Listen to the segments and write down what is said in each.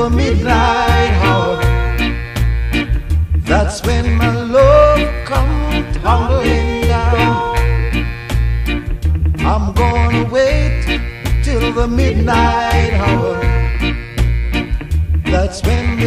for midnight hour. That's when my love comes tumbling down. I'm gonna wait till the midnight hour. That's when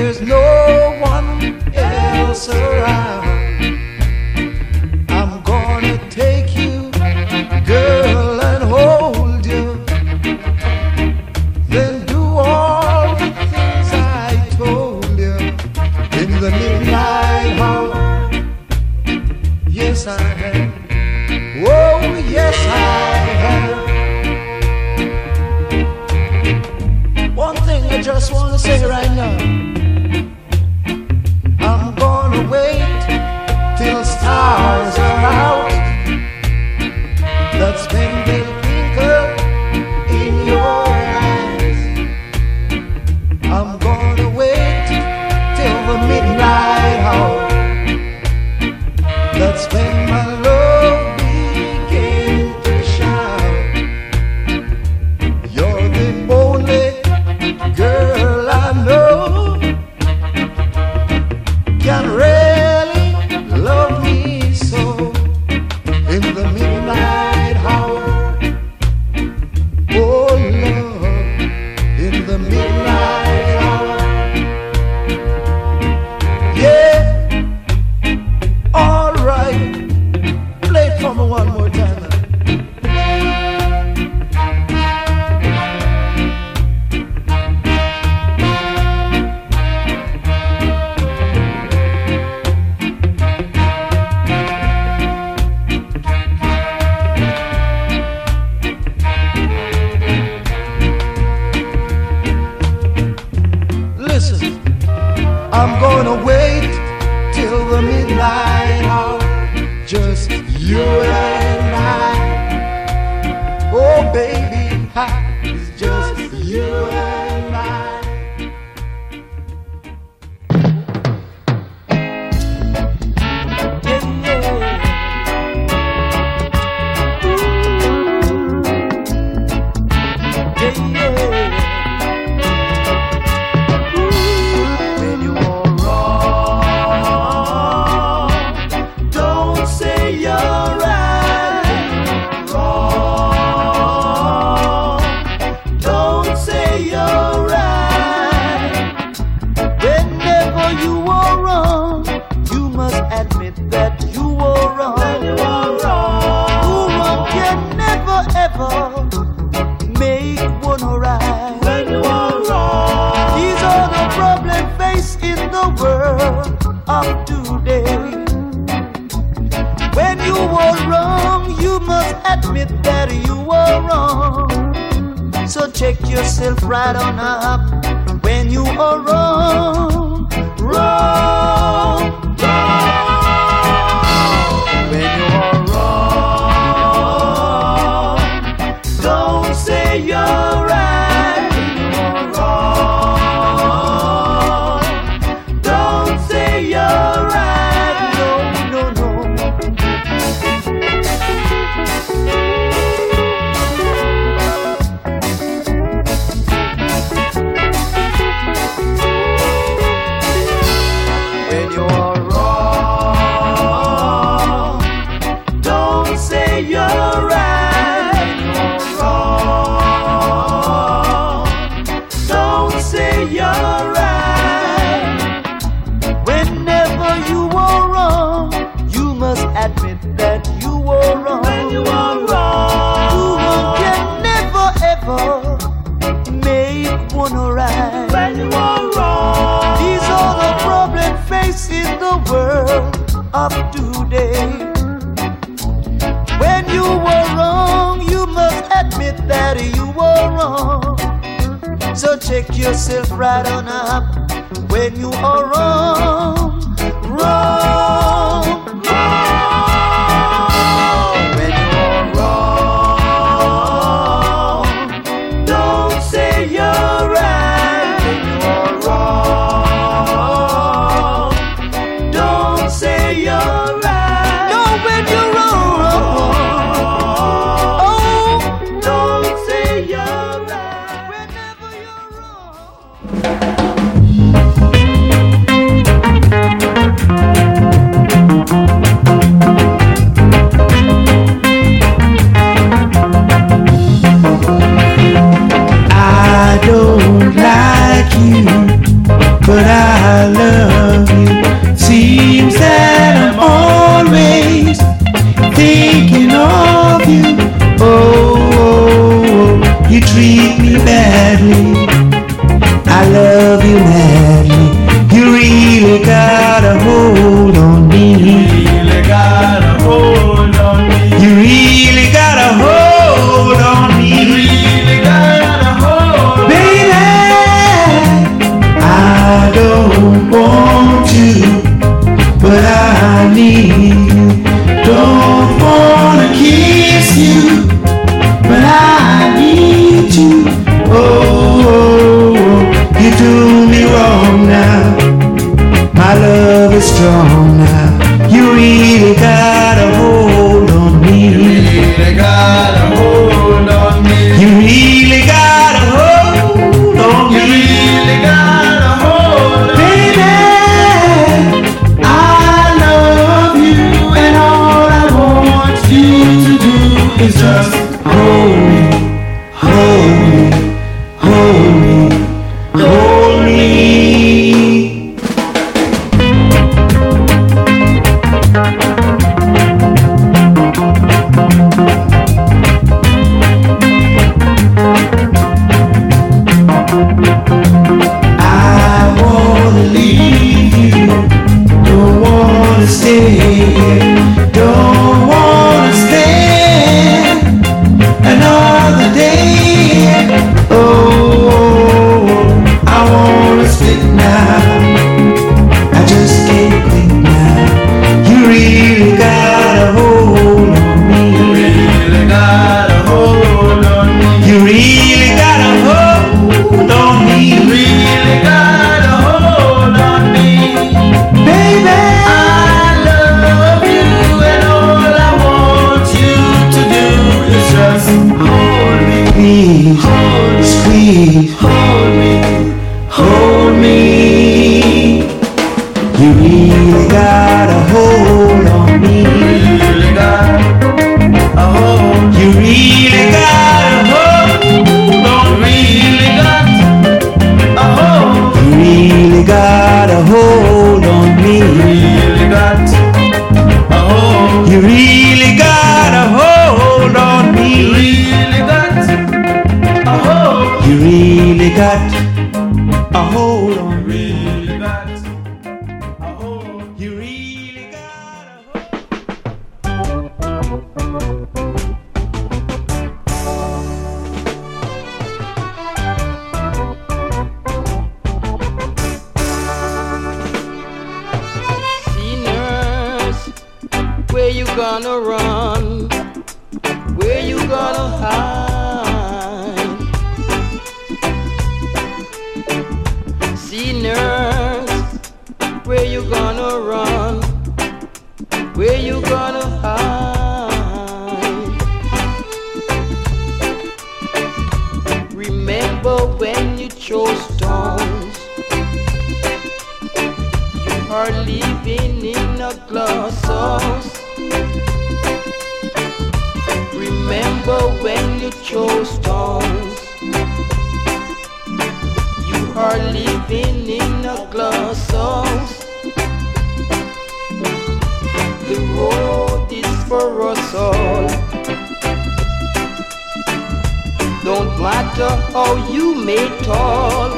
matter how oh, you may tall,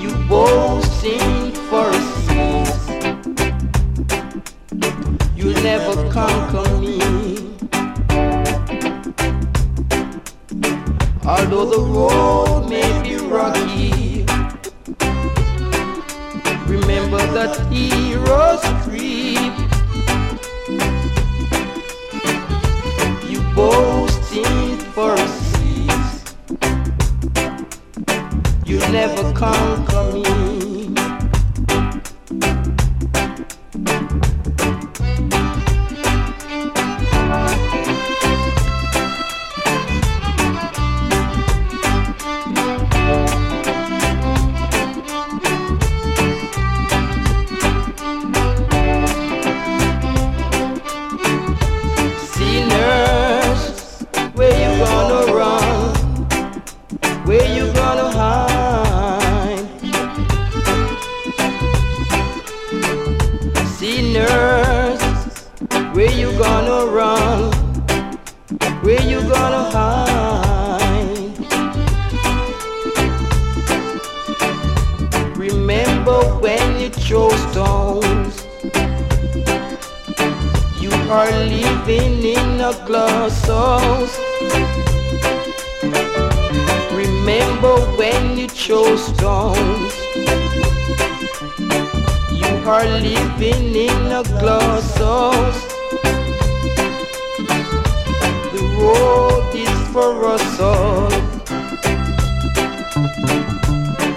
you both sing for a season. You'll never conquer me. Although the road may be rocky, remember that heroes creep. You both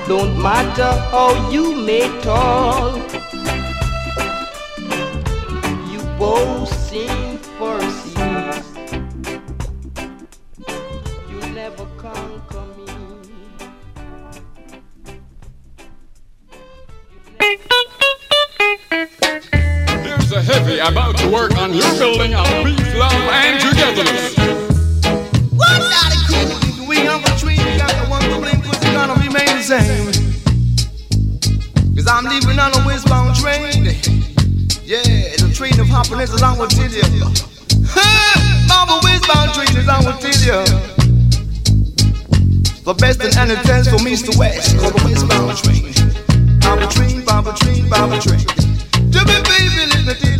Don't matter how you may talk, you both sing for seas. You never conquer me. There's a heavy about to work on your building of peace, love, and togetherness. leaving on a westbound train. Yeah, the train of happiness is I will tell you. Mama westbound train is I will tell you. The best and entertains from east to west called the westbound train. Baba train, Baba train, Baba train. To me, baby, little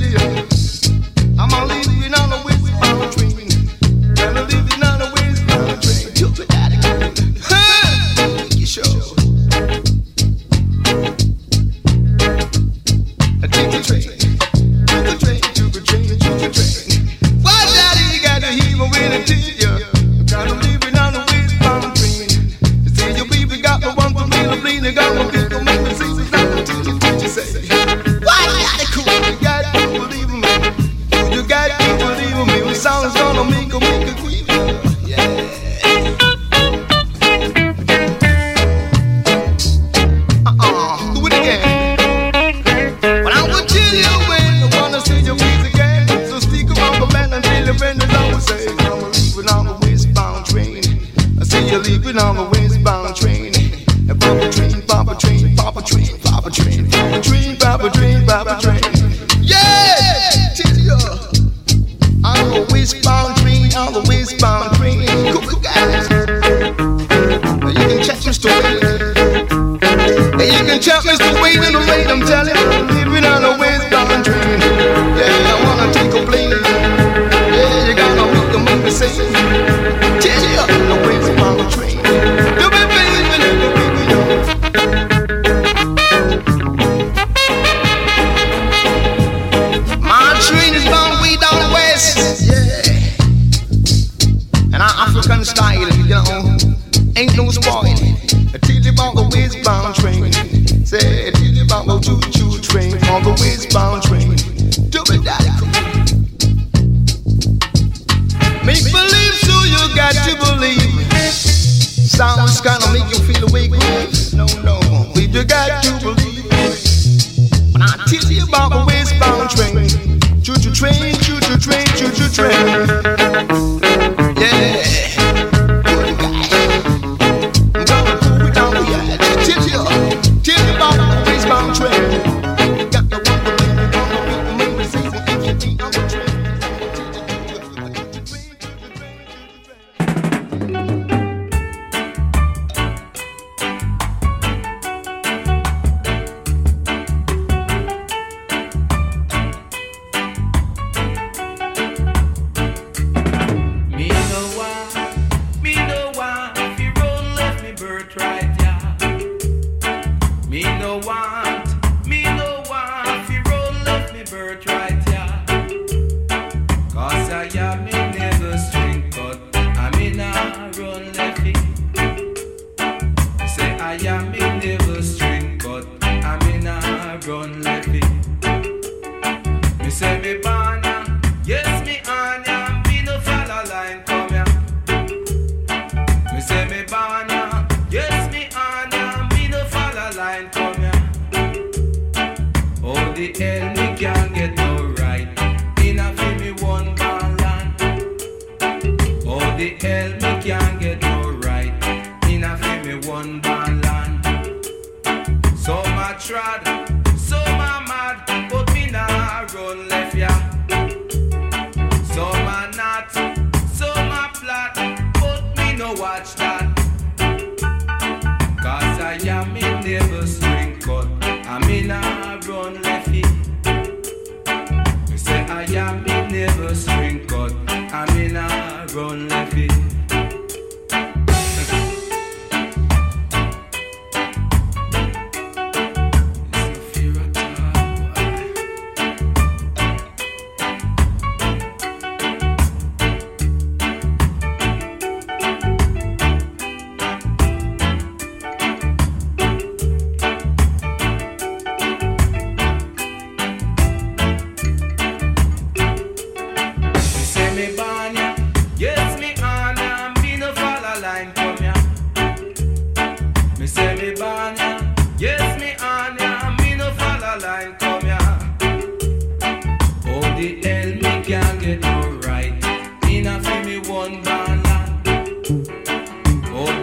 Oh,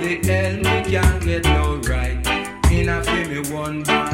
the hell, me can't get no right. In a me one Bar.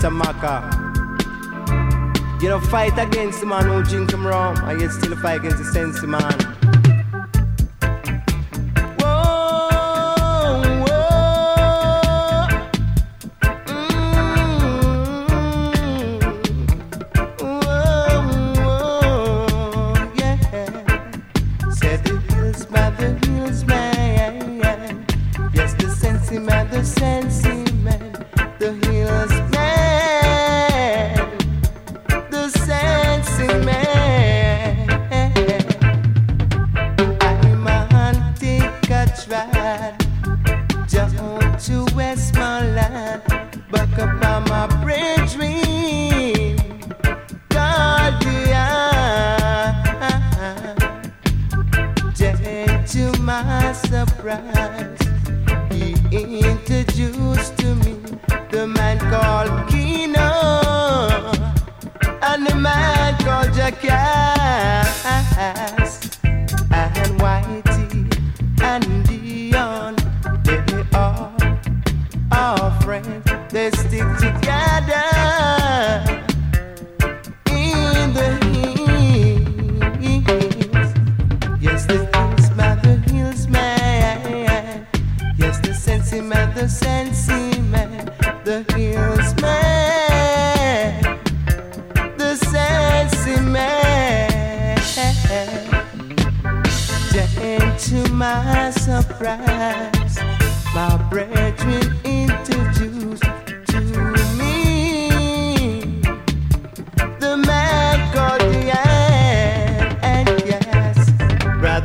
against a maca. You know, fight against the man who drink him rum, and yet still fight against the sense man.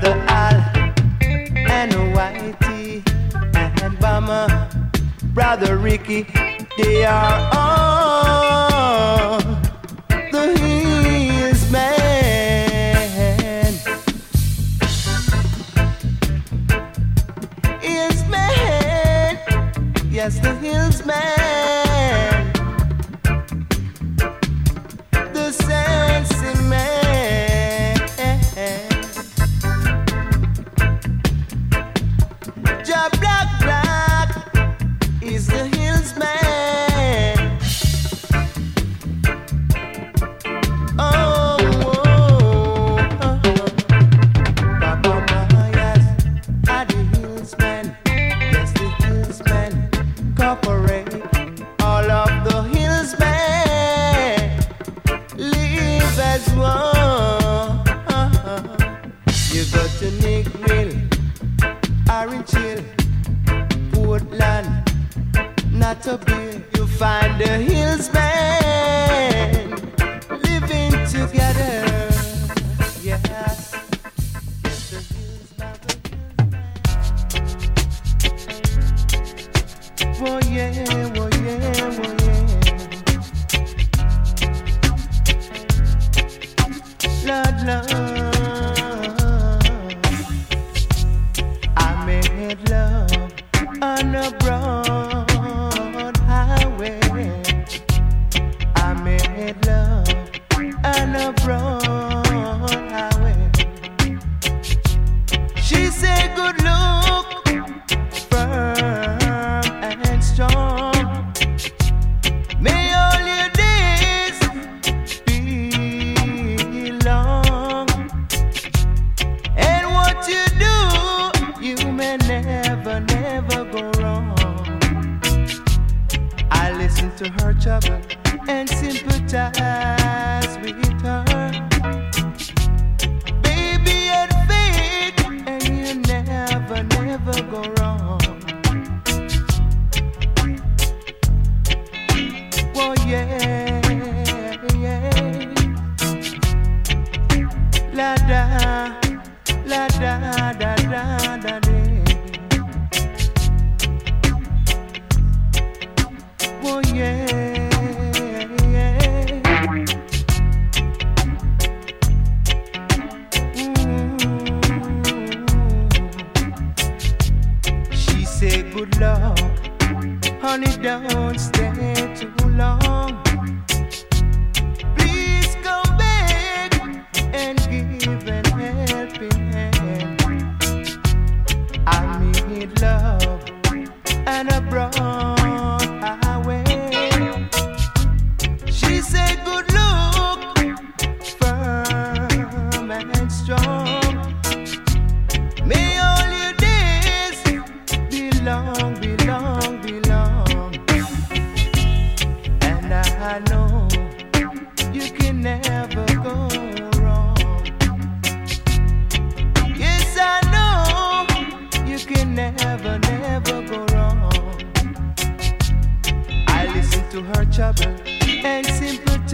Brother Al and Whitey and Bama, brother Ricky. They are all the hills, man. Hills, man. Yes, the hills, man.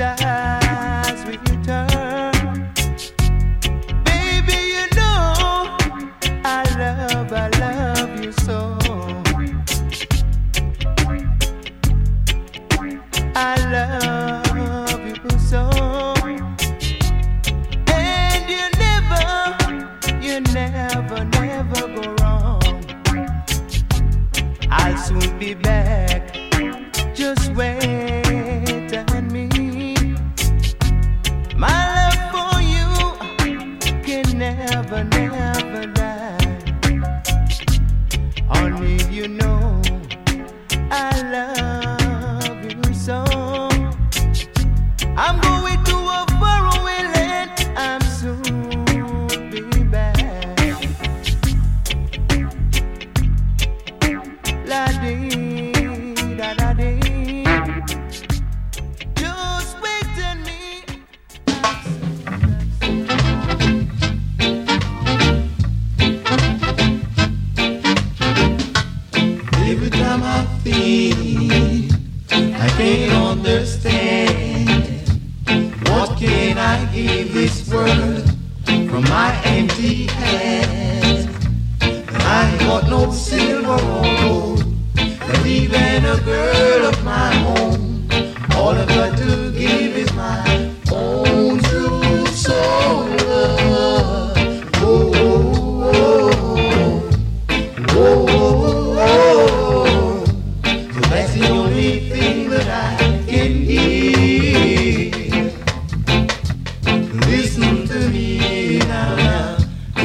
time.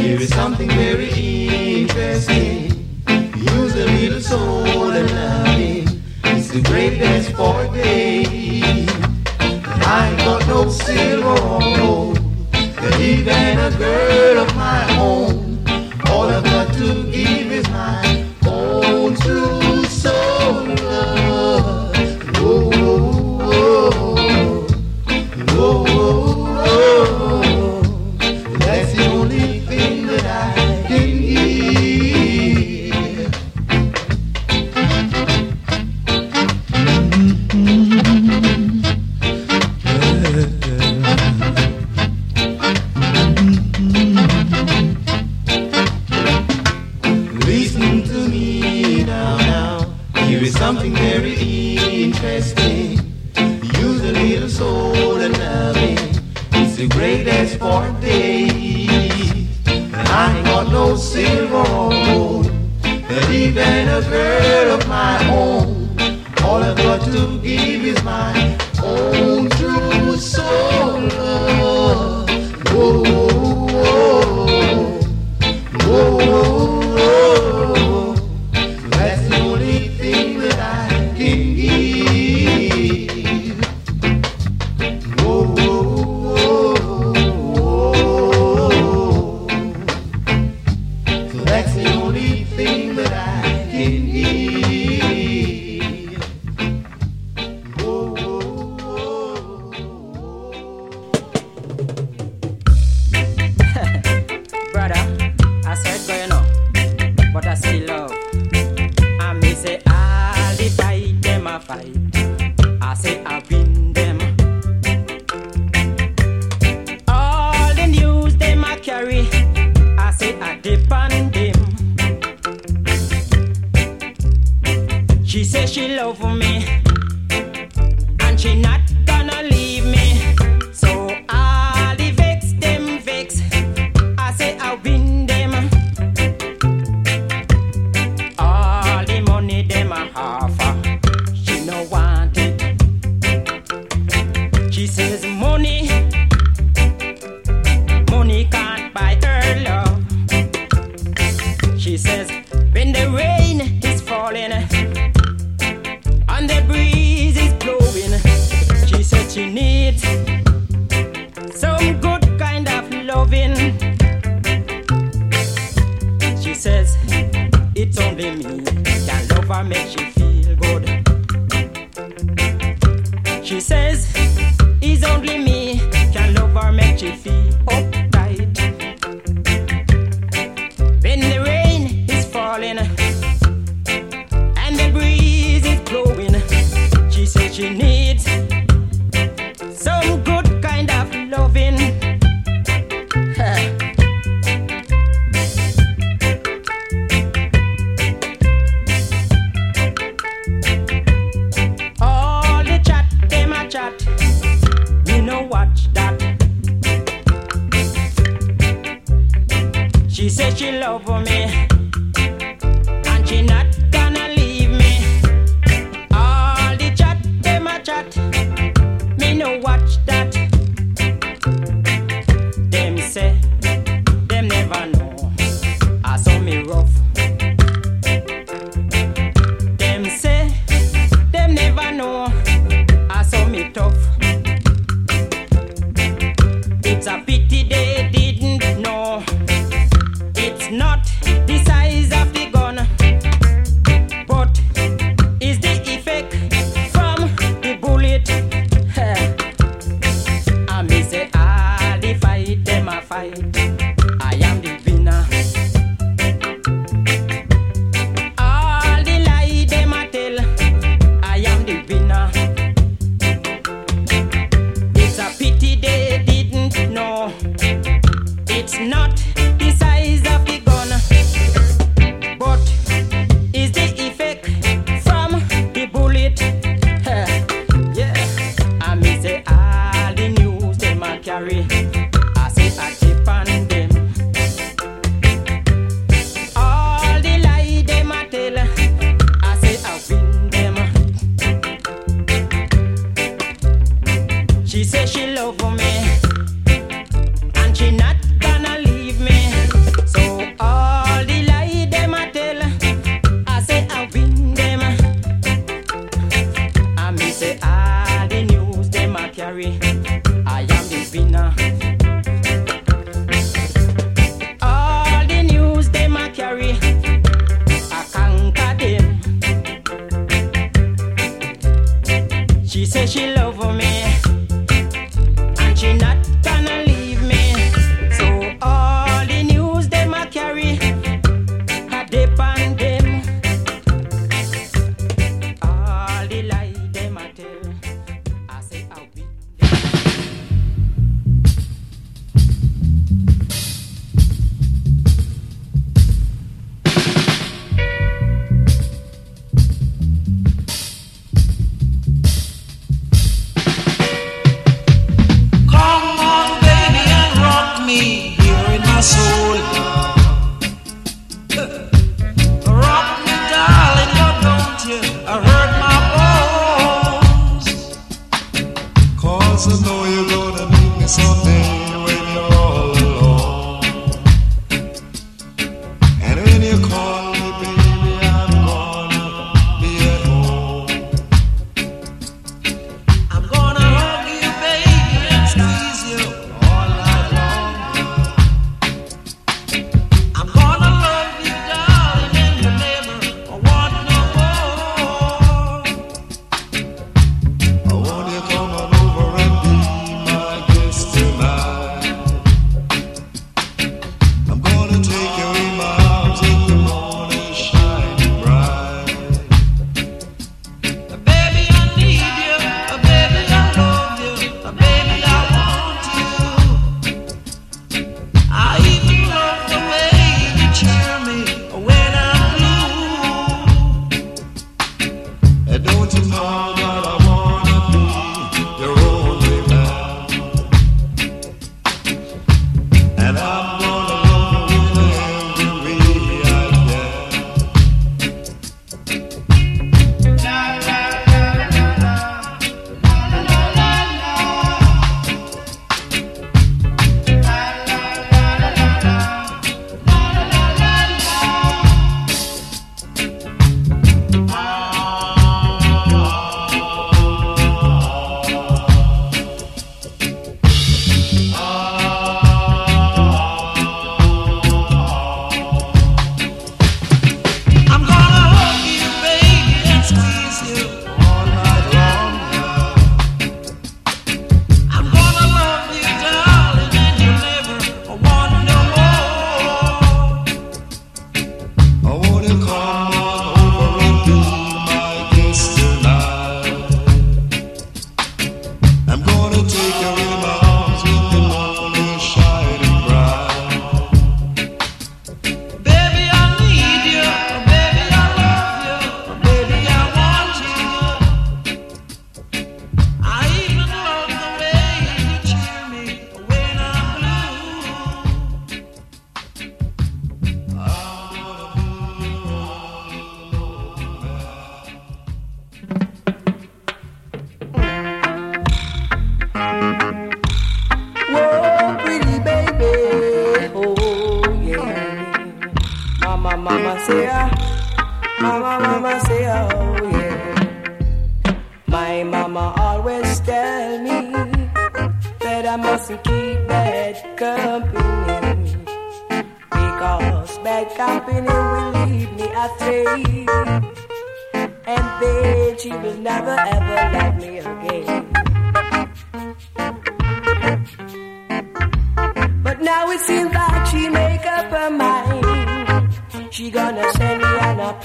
Here is something very interesting. Use a little soul and loving. It's the greatest for baby. I ain't got no silver or gold. But even a girl of my own. All I've got to give is my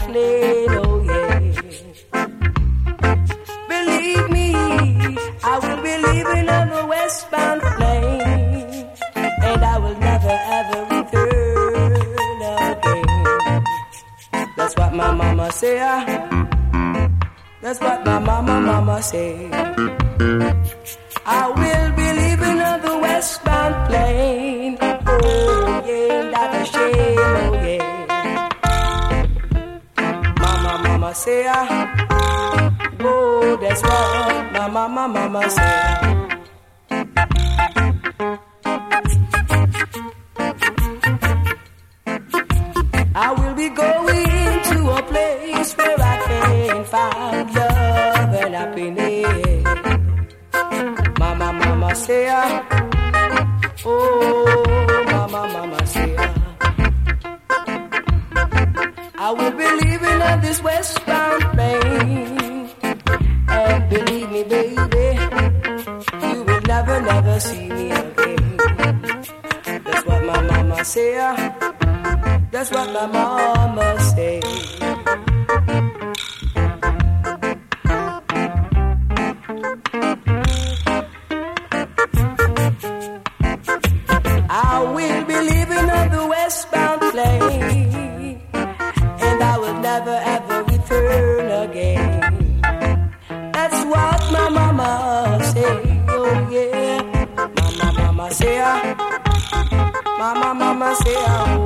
me Mama, mama say. ah,